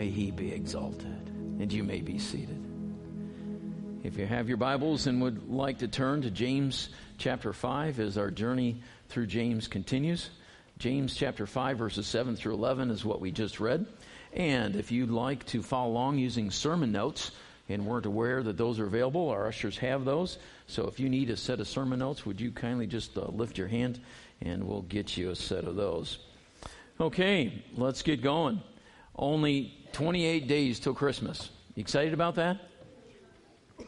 may he be exalted. And you may be seated. If you have your Bibles and would like to turn to James chapter 5 as our journey through James continues, James chapter 5, verses 7 through 11 is what we just read. And if you'd like to follow along using sermon notes and weren't aware that those are available, our ushers have those. So if you need a set of sermon notes, would you kindly just uh, lift your hand and we'll get you a set of those. Okay, let's get going. Only 28 days till Christmas. You excited about that?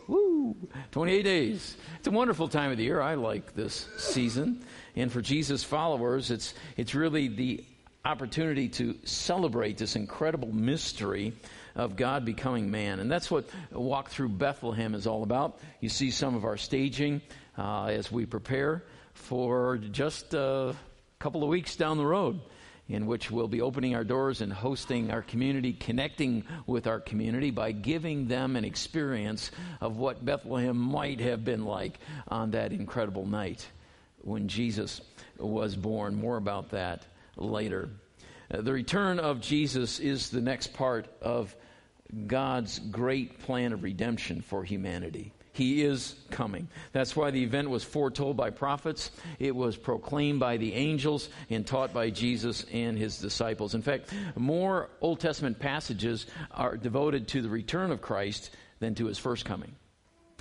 Woo! 28 days. It's a wonderful time of the year. I like this season. And for Jesus followers, it's, it's really the opportunity to celebrate this incredible mystery of God becoming man. And that's what Walk Through Bethlehem is all about. You see some of our staging uh, as we prepare for just a couple of weeks down the road in which we'll be opening our doors and hosting our community, connecting with our community by giving them an experience of what Bethlehem might have been like on that incredible night when Jesus was born. More about that later. Uh, the return of Jesus is the next part of God's great plan of redemption for humanity. He is coming. That's why the event was foretold by prophets. It was proclaimed by the angels and taught by Jesus and his disciples. In fact, more Old Testament passages are devoted to the return of Christ than to his first coming.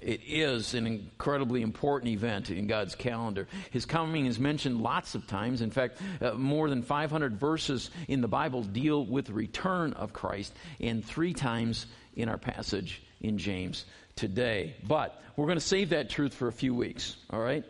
It is an incredibly important event in God's calendar. His coming is mentioned lots of times. In fact, uh, more than 500 verses in the Bible deal with the return of Christ, and three times in our passage in James today. But we're going to save that truth for a few weeks, all right?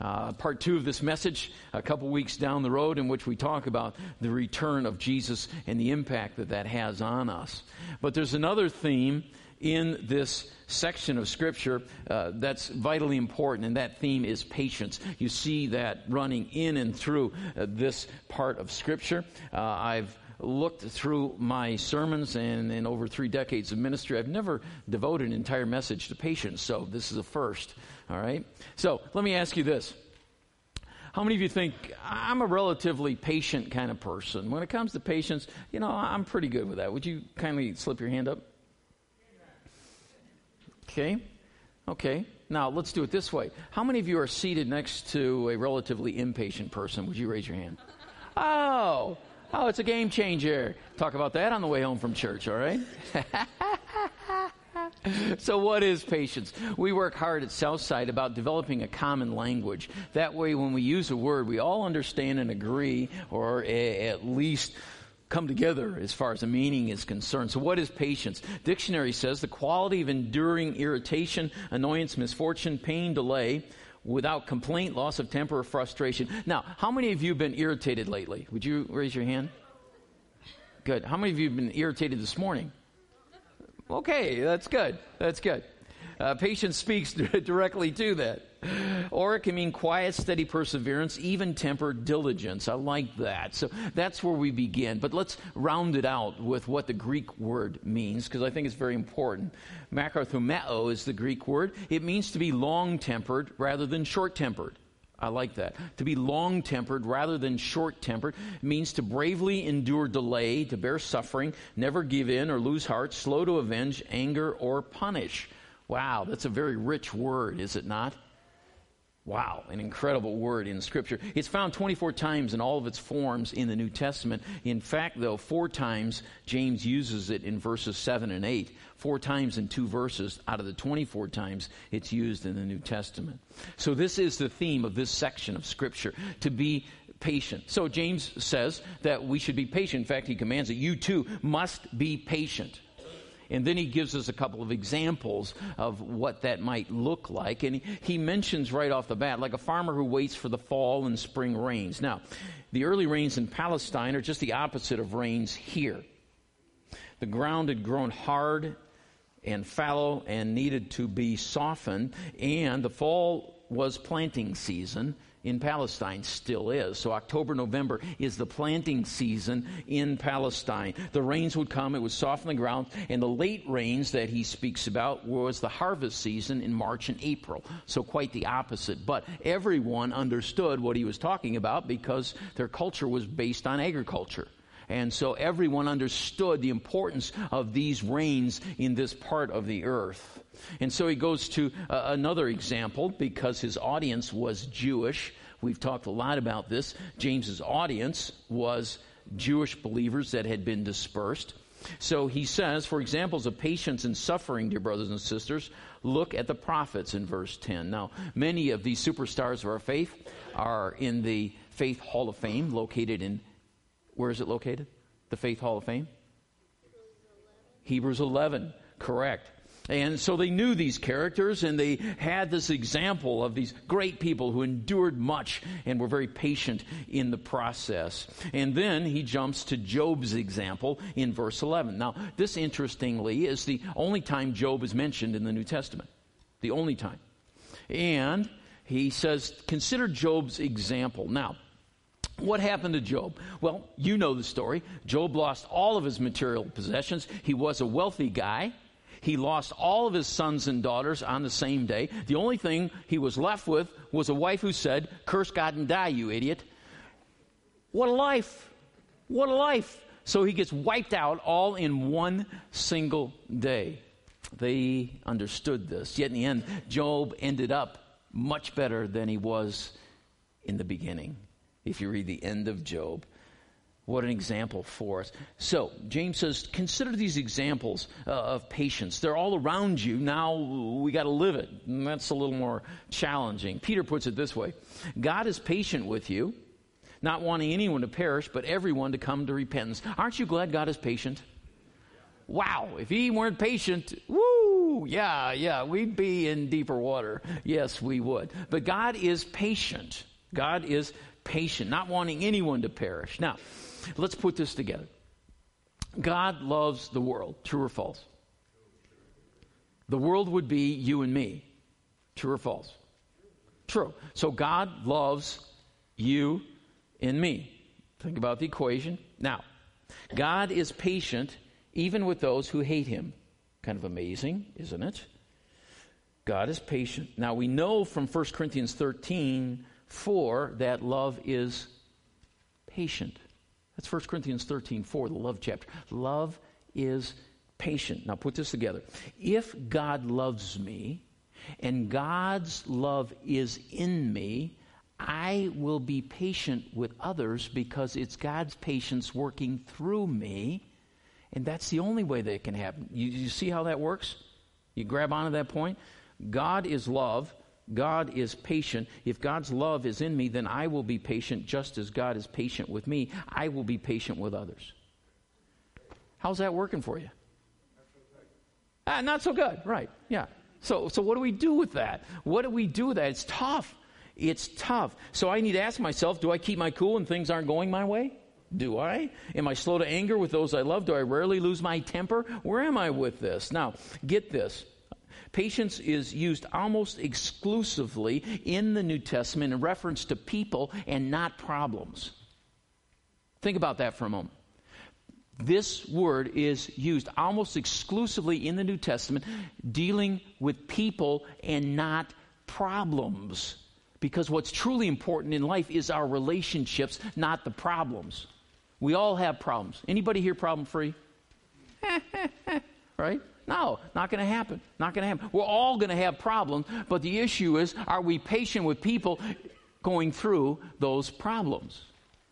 Uh, part two of this message, a couple weeks down the road, in which we talk about the return of Jesus and the impact that that has on us. But there's another theme in this section of Scripture uh, that's vitally important, and that theme is patience. You see that running in and through uh, this part of Scripture. Uh, I've looked through my sermons and in over three decades of ministry, I've never devoted an entire message to patience. So this is a first. All right. So let me ask you this. How many of you think I'm a relatively patient kind of person? When it comes to patience, you know, I'm pretty good with that. Would you kindly slip your hand up? Okay. Okay. Now let's do it this way. How many of you are seated next to a relatively impatient person? Would you raise your hand? Oh, Oh, it's a game changer. Talk about that on the way home from church, all right? so, what is patience? We work hard at Southside about developing a common language. That way, when we use a word, we all understand and agree, or a, at least come together as far as the meaning is concerned. So, what is patience? Dictionary says the quality of enduring irritation, annoyance, misfortune, pain, delay without complaint, loss of temper, or frustration. Now, how many of you have been irritated lately? Would you raise your hand? Good. How many of you have been irritated this morning? Okay, that's good. That's good. Uh, patience speaks directly to that. Or it can mean quiet, steady perseverance, even tempered diligence. I like that. So that's where we begin. But let's round it out with what the Greek word means, because I think it's very important. Makrothumeo is the Greek word. It means to be long tempered rather than short tempered. I like that. To be long tempered rather than short tempered means to bravely endure delay, to bear suffering, never give in or lose heart, slow to avenge, anger, or punish. Wow, that's a very rich word, is it not? Wow, an incredible word in Scripture. It's found 24 times in all of its forms in the New Testament. In fact, though, four times James uses it in verses 7 and 8. Four times in two verses out of the 24 times it's used in the New Testament. So, this is the theme of this section of Scripture to be patient. So, James says that we should be patient. In fact, he commands that you too must be patient. And then he gives us a couple of examples of what that might look like. And he mentions right off the bat, like a farmer who waits for the fall and spring rains. Now, the early rains in Palestine are just the opposite of rains here. The ground had grown hard and fallow and needed to be softened, and the fall was planting season in Palestine still is. So October, November is the planting season in Palestine. The rains would come, it would soften the ground, and the late rains that he speaks about was the harvest season in March and April. So quite the opposite. But everyone understood what he was talking about because their culture was based on agriculture. And so everyone understood the importance of these rains in this part of the earth. And so he goes to uh, another example because his audience was Jewish. We've talked a lot about this. James's audience was Jewish believers that had been dispersed. So he says, for examples of patience and suffering, dear brothers and sisters, look at the prophets in verse 10. Now, many of these superstars of our faith are in the Faith Hall of Fame, located in, where is it located? The Faith Hall of Fame? Hebrews 11, correct. And so they knew these characters and they had this example of these great people who endured much and were very patient in the process. And then he jumps to Job's example in verse 11. Now, this interestingly is the only time Job is mentioned in the New Testament. The only time. And he says, consider Job's example. Now, what happened to Job? Well, you know the story. Job lost all of his material possessions. He was a wealthy guy. He lost all of his sons and daughters on the same day. The only thing he was left with was a wife who said, Curse God and die, you idiot. What a life! What a life! So he gets wiped out all in one single day. They understood this. Yet in the end, Job ended up much better than he was in the beginning. If you read the end of Job, what an example for us. So, James says, consider these examples uh, of patience. They're all around you. Now we got to live it. And that's a little more challenging. Peter puts it this way God is patient with you, not wanting anyone to perish, but everyone to come to repentance. Aren't you glad God is patient? Wow, if he weren't patient, woo, yeah, yeah, we'd be in deeper water. Yes, we would. But God is patient. God is patient, not wanting anyone to perish. Now, Let's put this together. God loves the world. True or false? The world would be you and me. True or false? True. So God loves you and me. Think about the equation. Now, God is patient even with those who hate him. Kind of amazing, isn't it? God is patient. Now, we know from 1 Corinthians 13 4 that love is patient. That's 1 Corinthians 13, 4, the love chapter. Love is patient. Now put this together. If God loves me and God's love is in me, I will be patient with others because it's God's patience working through me. And that's the only way that it can happen. You, you see how that works? You grab onto that point? God is love. God is patient. If God's love is in me, then I will be patient just as God is patient with me. I will be patient with others. How's that working for you? Ah, not so good, right? Yeah. So, so what do we do with that? What do we do with that? It's tough. It's tough. So I need to ask myself do I keep my cool when things aren't going my way? Do I? Am I slow to anger with those I love? Do I rarely lose my temper? Where am I with this? Now, get this. Patience is used almost exclusively in the New Testament in reference to people and not problems. Think about that for a moment. This word is used almost exclusively in the New Testament dealing with people and not problems. Because what's truly important in life is our relationships, not the problems. We all have problems. Anybody here problem free? right? No, not going to happen. Not going to happen. We're all going to have problems, but the issue is are we patient with people going through those problems?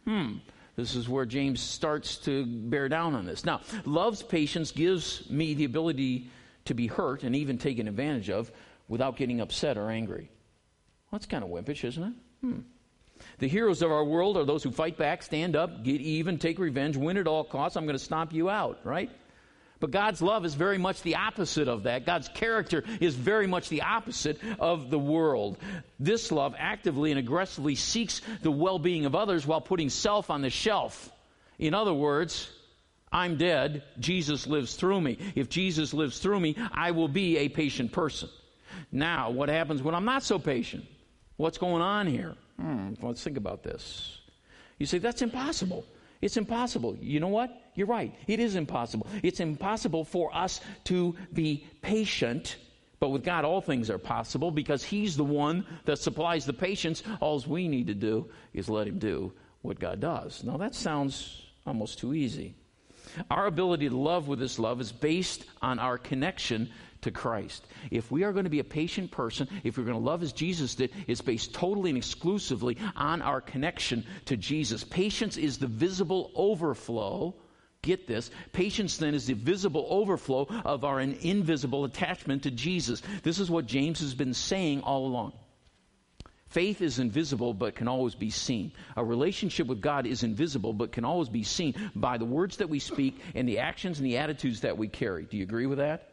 Hmm. This is where James starts to bear down on this. Now, love's patience gives me the ability to be hurt and even taken advantage of without getting upset or angry. Well, that's kind of wimpish, isn't it? Hmm. The heroes of our world are those who fight back, stand up, get even, take revenge, win at all costs. I'm going to stomp you out, right? But God's love is very much the opposite of that. God's character is very much the opposite of the world. This love actively and aggressively seeks the well being of others while putting self on the shelf. In other words, I'm dead, Jesus lives through me. If Jesus lives through me, I will be a patient person. Now, what happens when I'm not so patient? What's going on here? Hmm, let's think about this. You say, that's impossible. It's impossible. You know what? You're right. It is impossible. It's impossible for us to be patient, but with God, all things are possible because He's the one that supplies the patience. All we need to do is let Him do what God does. Now, that sounds almost too easy. Our ability to love with this love is based on our connection to Christ. If we are going to be a patient person, if we're going to love as Jesus did, it's based totally and exclusively on our connection to Jesus. Patience is the visible overflow. Get this. Patience then is the visible overflow of our invisible attachment to Jesus. This is what James has been saying all along. Faith is invisible but can always be seen. A relationship with God is invisible but can always be seen by the words that we speak and the actions and the attitudes that we carry. Do you agree with that?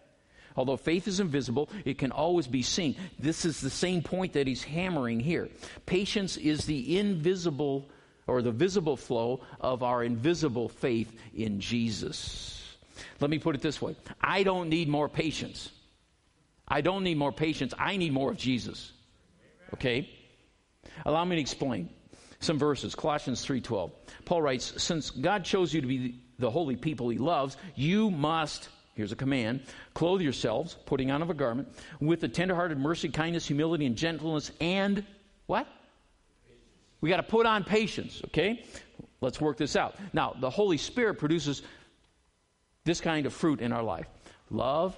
Although faith is invisible, it can always be seen. This is the same point that he's hammering here. Patience is the invisible or the visible flow of our invisible faith in Jesus. Let me put it this way I don't need more patience. I don't need more patience. I need more of Jesus. Okay? Allow me to explain some verses. Colossians 3:12. Paul writes, "Since God chose you to be the holy people he loves, you must Here's a command clothe yourselves, putting on of a garment, with the tenderhearted mercy, kindness, humility, and gentleness, and what? We got to put on patience, okay? Let's work this out. Now, the Holy Spirit produces this kind of fruit in our life love,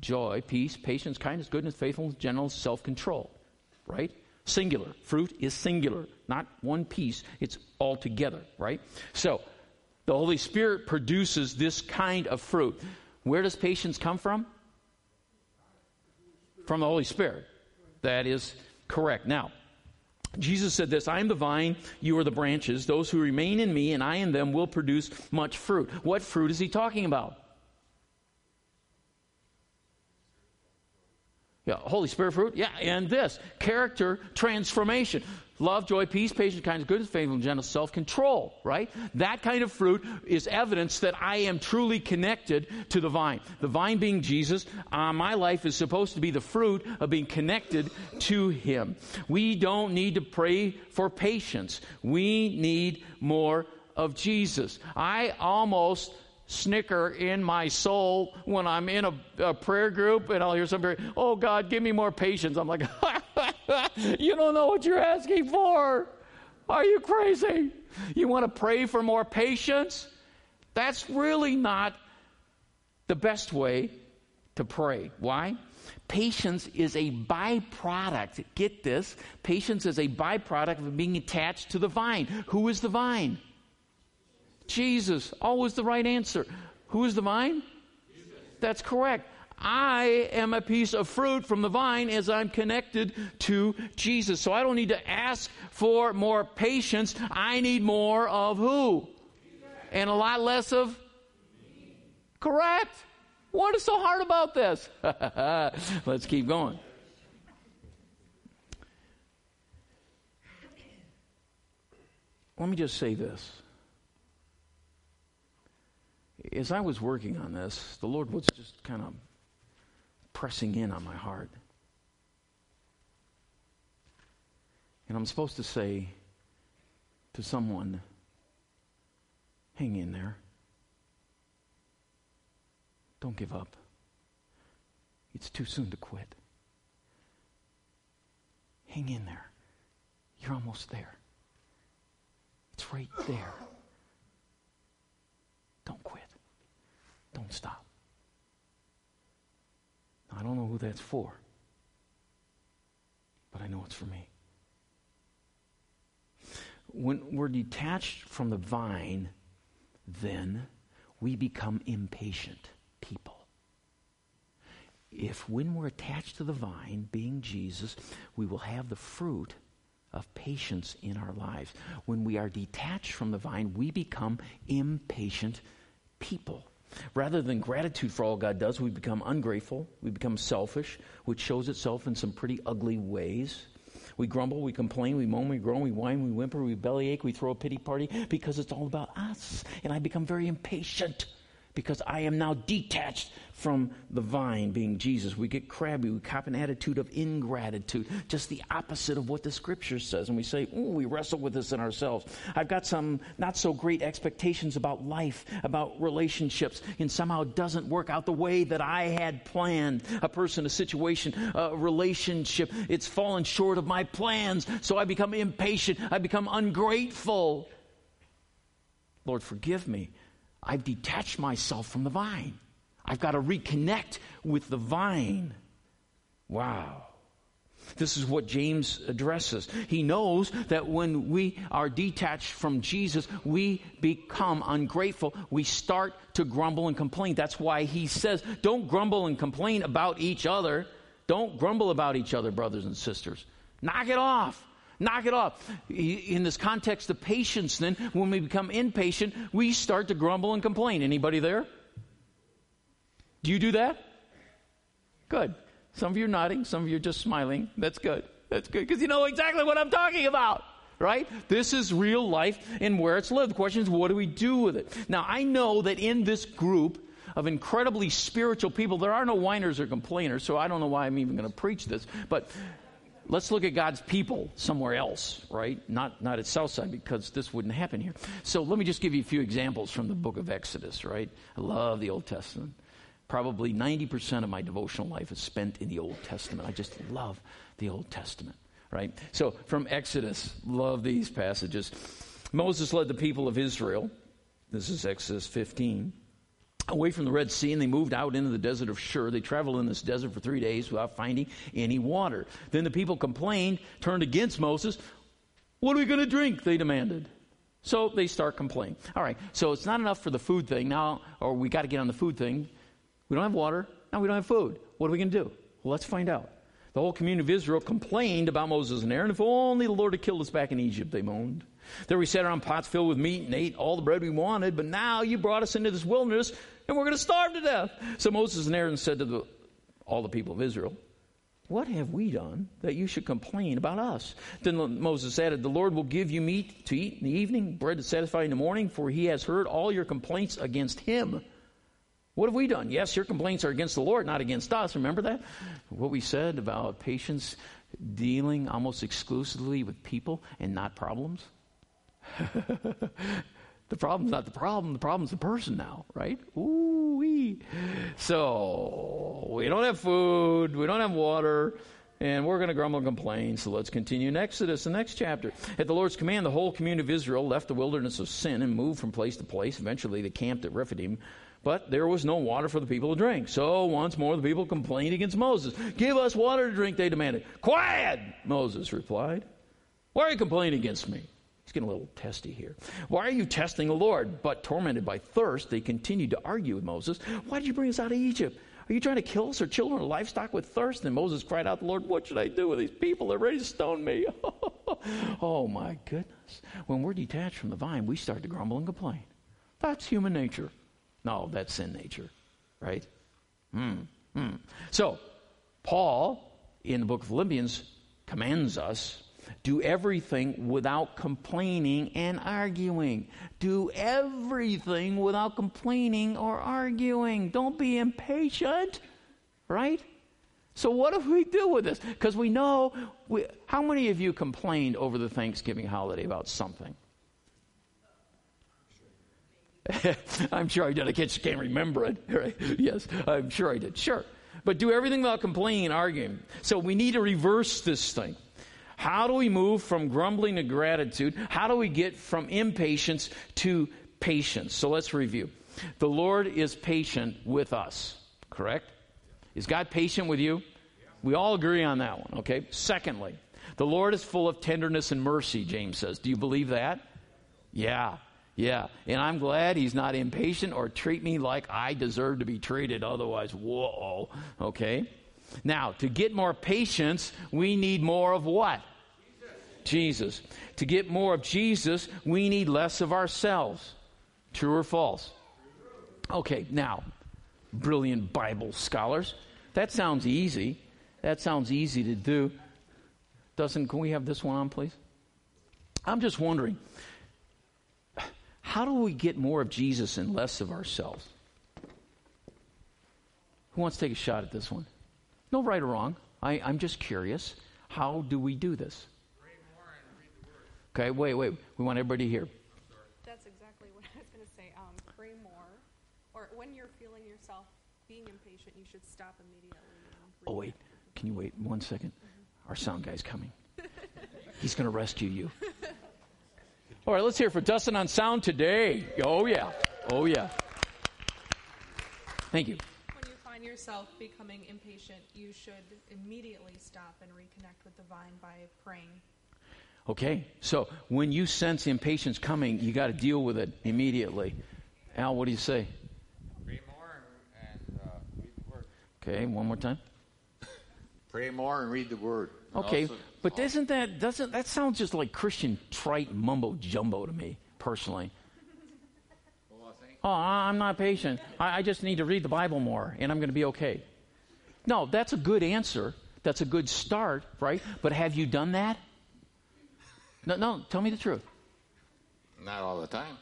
joy, peace, patience, kindness, goodness, faithfulness, gentleness, self control, right? Singular. Fruit is singular, not one piece, it's all together, right? So, the Holy Spirit produces this kind of fruit. Where does patience come from? From the Holy Spirit. That is correct. Now, Jesus said this I am the vine, you are the branches. Those who remain in me and I in them will produce much fruit. What fruit is he talking about? Yeah, Holy Spirit fruit. Yeah, and this character transformation. Love, joy, peace, patience, kindness, goodness, faithfulness, gentleness, self control, right? That kind of fruit is evidence that I am truly connected to the vine. The vine being Jesus, uh, my life is supposed to be the fruit of being connected to Him. We don't need to pray for patience, we need more of Jesus. I almost snicker in my soul when I'm in a, a, prayer group and I'll hear somebody, oh God, give me more patience. I'm like, you don't know what you're asking for. Are you crazy? You want to pray for more patience? That's really not the best way to pray. Why? Patience is a byproduct. Get this. Patience is a byproduct of being attached to the vine. Who is the vine? Jesus. Always the right answer. Who is the vine? Jesus. That's correct. I am a piece of fruit from the vine as I'm connected to Jesus. So I don't need to ask for more patience. I need more of who? And a lot less of? Correct. What is so hard about this? Let's keep going. Let me just say this as I was working on this, the Lord was just kind of pressing in on my heart. And I'm supposed to say to someone, hang in there. Don't give up. It's too soon to quit. Hang in there. You're almost there. It's right there. Don't quit. Don't stop. I don't know who that's for, but I know it's for me. When we're detached from the vine, then we become impatient people. If when we're attached to the vine, being Jesus, we will have the fruit of patience in our lives. When we are detached from the vine, we become impatient people. Rather than gratitude for all God does, we become ungrateful. We become selfish, which shows itself in some pretty ugly ways. We grumble, we complain, we moan, we groan, we whine, we whimper, we bellyache, we throw a pity party because it's all about us. And I become very impatient because I am now detached from the vine, being Jesus. We get crabby. We cop an attitude of ingratitude, just the opposite of what the scripture says. And we say, Ooh, we wrestle with this in ourselves. I've got some not so great expectations about life, about relationships, and somehow it doesn't work out the way that I had planned. A person, a situation, a relationship, it's fallen short of my plans. So I become impatient. I become ungrateful. Lord, forgive me. I've detached myself from the vine. I've got to reconnect with the vine. Wow. This is what James addresses. He knows that when we are detached from Jesus, we become ungrateful. We start to grumble and complain. That's why he says, don't grumble and complain about each other. Don't grumble about each other, brothers and sisters. Knock it off. Knock it off. In this context of patience, then, when we become impatient, we start to grumble and complain. Anybody there? Do you do that? Good. Some of you are nodding, some of you are just smiling. That's good. That's good because you know exactly what I'm talking about. Right? This is real life and where it's lived. The question is, what do we do with it? Now, I know that in this group of incredibly spiritual people, there are no whiners or complainers, so I don't know why I'm even going to preach this. But let's look at God's people somewhere else, right? Not, not at Southside because this wouldn't happen here. So let me just give you a few examples from the book of Exodus, right? I love the Old Testament. Probably 90% of my devotional life is spent in the Old Testament. I just love the Old Testament, right? So from Exodus, love these passages. Moses led the people of Israel. This is Exodus 15 away from the Red Sea and they moved out into the desert of Shur. They traveled in this desert for three days without finding any water. Then the people complained, turned against Moses. What are we going to drink? They demanded. So they start complaining. All right, so it's not enough for the food thing now, or we got to get on the food thing. We don't have water. Now we don't have food. What are we going to do? Well, let's find out. The whole community of Israel complained about Moses and Aaron. If only the Lord had killed us back in Egypt, they moaned. There we sat around pots filled with meat and ate all the bread we wanted, but now you brought us into this wilderness and we're going to starve to death. So Moses and Aaron said to the, all the people of Israel, What have we done that you should complain about us? Then Moses added, The Lord will give you meat to eat in the evening, bread to satisfy in the morning, for he has heard all your complaints against him. What have we done? Yes, your complaints are against the Lord, not against us. Remember that? What we said about patience dealing almost exclusively with people and not problems? the problem's not the problem, the problem's the person now, right? Ooh wee. So we don't have food, we don't have water, and we're going to grumble and complain. So let's continue in Exodus, the next chapter. At the Lord's command, the whole community of Israel left the wilderness of sin and moved from place to place. Eventually, they camped at Rephidim but there was no water for the people to drink. So once more the people complained against Moses. Give us water to drink, they demanded. Quiet, Moses replied. Why are you complaining against me? He's getting a little testy here. Why are you testing the Lord? But tormented by thirst, they continued to argue with Moses. Why did you bring us out of Egypt? Are you trying to kill us or children or livestock with thirst? And Moses cried out, the Lord, what should I do with these people? They're ready to stone me. oh my goodness. When we're detached from the vine, we start to grumble and complain. That's human nature. No, that's sin nature, right? Mm, mm. So, Paul, in the book of Philippians, commands us do everything without complaining and arguing. Do everything without complaining or arguing. Don't be impatient, right? So, what do we do with this? Because we know, we, how many of you complained over the Thanksgiving holiday about something? I'm sure I did. I can't, can't remember it. Right? Yes, I'm sure I did. Sure. But do everything without complaining and arguing. So we need to reverse this thing. How do we move from grumbling to gratitude? How do we get from impatience to patience? So let's review. The Lord is patient with us, correct? Is God patient with you? We all agree on that one, okay? Secondly, the Lord is full of tenderness and mercy, James says. Do you believe that? Yeah. Yeah, and I'm glad he's not impatient or treat me like I deserve to be treated. Otherwise, whoa. Okay? Now, to get more patience, we need more of what? Jesus. To get more of Jesus, we need less of ourselves. True or false? Okay, now, brilliant Bible scholars, that sounds easy. That sounds easy to do. Doesn't, can we have this one on, please? I'm just wondering how do we get more of Jesus and less of ourselves? Who wants to take a shot at this one? No right or wrong. I, I'm just curious. How do we do this? Okay, wait, wait. We want everybody here. That's exactly what I was going to say. Um, pray more. Or when you're feeling yourself being impatient, you should stop immediately. Oh, wait. Can you wait one second? Mm-hmm. Our sound guy's coming. He's going to rescue you. All right, let's hear for Dustin on sound today. Oh, yeah. Oh, yeah. Thank you. When you find yourself becoming impatient, you should immediately stop and reconnect with the vine by praying. Okay, so when you sense impatience coming, you got to deal with it immediately. Al, what do you say? Pray more and uh, read the word. Okay, one more time. Pray more and read the word. Okay, Also- but isn't that doesn't that sounds just like Christian trite mumbo jumbo to me personally? What was I saying? Oh, I'm not patient. I, I just need to read the Bible more, and I'm going to be okay. No, that's a good answer. That's a good start, right? But have you done that? No, no. Tell me the truth. Not all the time.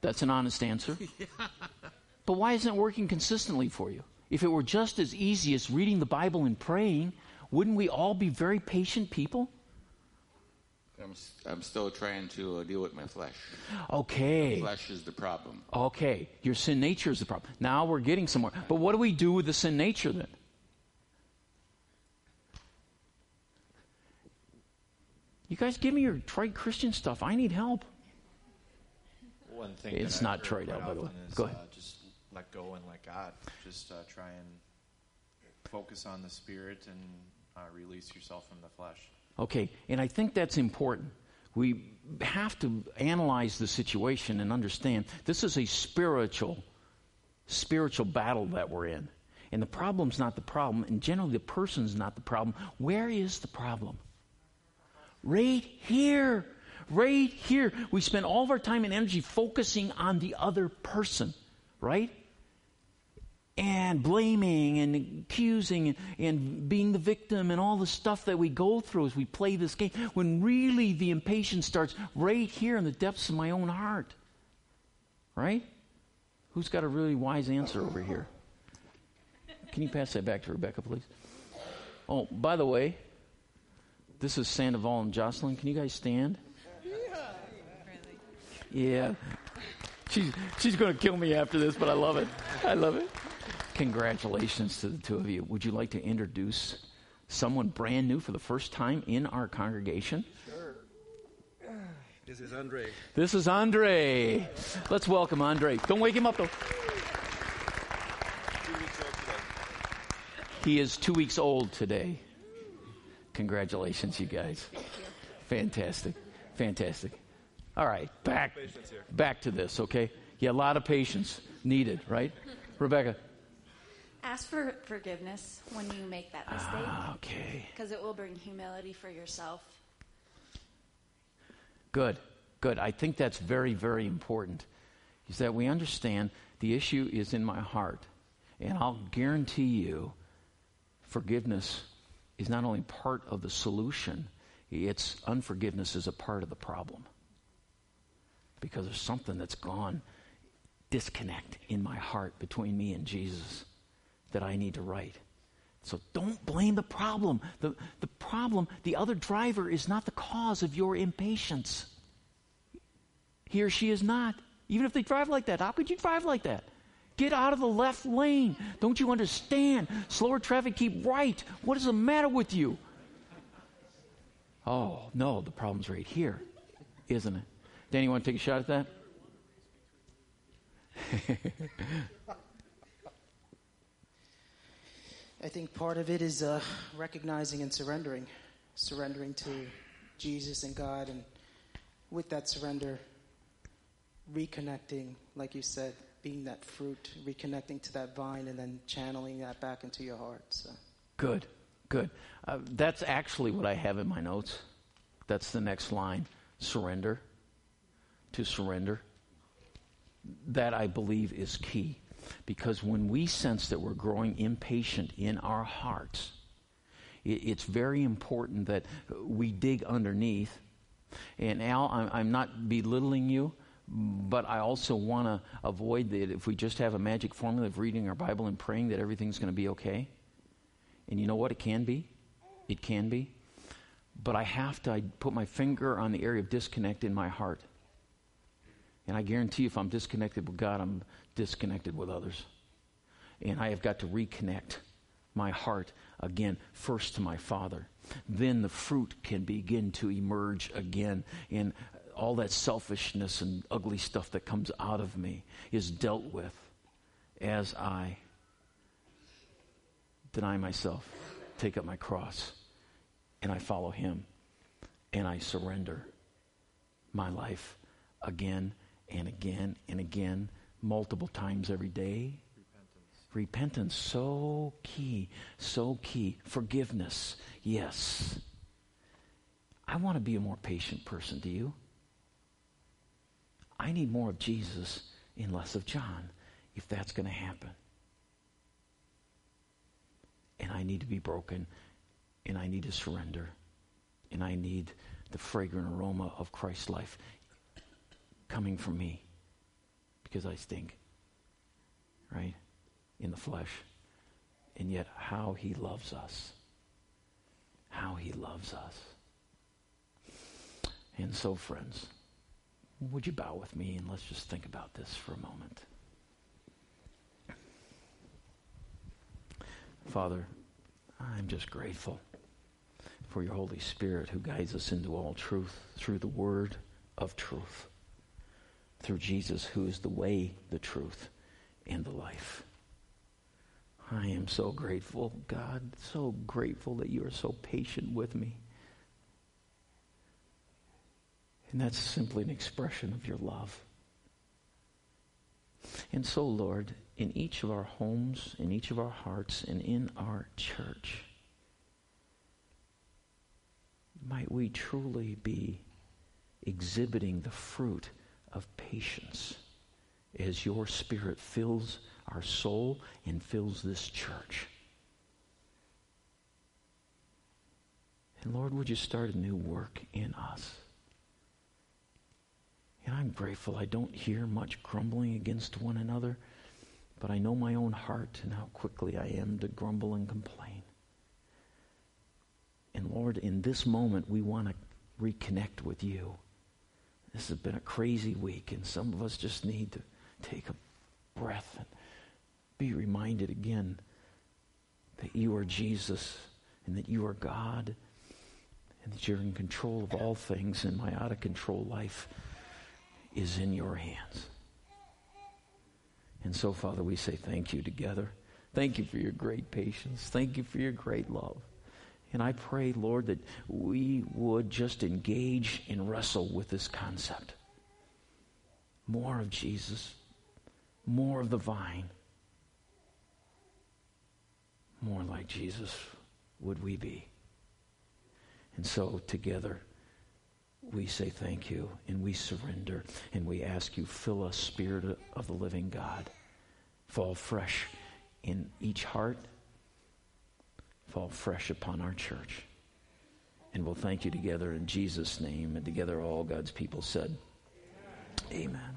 That's an honest answer. But why isn't it working consistently for you? If it were just as easy as reading the Bible and praying, wouldn't we all be very patient people? I'm, s- I'm still trying to uh, deal with my flesh. Okay. Flesh is the problem. Okay. Your sin nature is the problem. Now we're getting somewhere. But what do we do with the sin nature then? You guys give me your trite Christian stuff. I need help. One thing It's that not heard tried out, by the way. is, Go ahead. Uh, just let go and let God. Just uh, try and focus on the Spirit and uh, release yourself from the flesh. Okay, and I think that's important. We have to analyze the situation and understand this is a spiritual, spiritual battle that we're in. And the problem's not the problem, and generally the person's not the problem. Where is the problem? Right here. Right here. We spend all of our time and energy focusing on the other person, right? And blaming and accusing and, and being the victim and all the stuff that we go through as we play this game, when really the impatience starts right here in the depths of my own heart. Right? Who's got a really wise answer over here? Can you pass that back to Rebecca, please? Oh, by the way, this is Sandoval and Jocelyn. Can you guys stand? Yeah. She's, she's going to kill me after this, but I love it. I love it. Congratulations to the two of you. Would you like to introduce someone brand new for the first time in our congregation? Sure. This is Andre. This is Andre. Let's welcome Andre. Don't wake him up, though. Two weeks old today. He is two weeks old today. Congratulations, you guys. Fantastic. Fantastic. All right, back, back to this, okay? Yeah, a lot of patience needed, right? Rebecca. Ask for forgiveness when you make that ah, mistake Okay. because it will bring humility for yourself. Good, good. I think that's very, very important. Is that we understand the issue is in my heart. And I'll guarantee you, forgiveness is not only part of the solution, it's unforgiveness is a part of the problem. Because there's something that's gone disconnect in my heart between me and Jesus that I need to right. So don't blame the problem. The, the problem, the other driver is not the cause of your impatience. He or she is not. Even if they drive like that, how could you drive like that? Get out of the left lane. Don't you understand? Slower traffic, keep right. What is the matter with you? Oh, no, the problem's right here, isn't it? Danny, you want to take a shot at that? I think part of it is uh, recognizing and surrendering, surrendering to Jesus and God, and with that surrender, reconnecting, like you said, being that fruit, reconnecting to that vine, and then channeling that back into your heart. So. Good, good. Uh, that's actually what I have in my notes. That's the next line surrender. To surrender. That I believe is key. Because when we sense that we're growing impatient in our hearts, it, it's very important that we dig underneath. And Al, I'm, I'm not belittling you, but I also want to avoid that if we just have a magic formula of reading our Bible and praying that everything's going to be okay. And you know what? It can be. It can be. But I have to I put my finger on the area of disconnect in my heart. And I guarantee you if I'm disconnected with God, I'm disconnected with others. And I have got to reconnect my heart again, first to my Father. Then the fruit can begin to emerge again. And all that selfishness and ugly stuff that comes out of me is dealt with as I deny myself, take up my cross, and I follow Him, and I surrender my life again and again and again, multiple times every day. Repentance. Repentance, so key, so key. Forgiveness, yes. I want to be a more patient person, do you? I need more of Jesus and less of John if that's going to happen. And I need to be broken, and I need to surrender, and I need the fragrant aroma of Christ's life coming from me because I stink, right? In the flesh. And yet, how he loves us. How he loves us. And so, friends, would you bow with me and let's just think about this for a moment? Father, I'm just grateful for your Holy Spirit who guides us into all truth through the word of truth, through Jesus who is the way, the truth, and the life. I am so grateful, God, so grateful that you are so patient with me. And that's simply an expression of your love. And so, Lord, in each of our homes, in each of our hearts, and in our church, might we truly be exhibiting the fruit of patience as your Spirit fills our soul and fills this church. And Lord, would you start a new work in us? And I'm grateful I don't hear much grumbling against one another, but I know my own heart and how quickly I am to grumble and complain. And Lord, in this moment, we want to reconnect with you. This has been a crazy week, and some of us just need to take a breath and be reminded again that you are Jesus and that you are God and that you're in control of all things, and my out of control life is in your hands. And so, Father, we say thank you together. Thank you for your great patience. Thank you for your great love. And I pray, Lord, that we would just engage and wrestle with this concept. More of Jesus, more of the vine, more like Jesus would we be. And so, together, we say thank you and we surrender and we ask you, fill us, Spirit of the living God. Fall fresh in each heart, fall fresh upon our church. And we'll thank you together in Jesus' name. And together, all God's people said, Amen.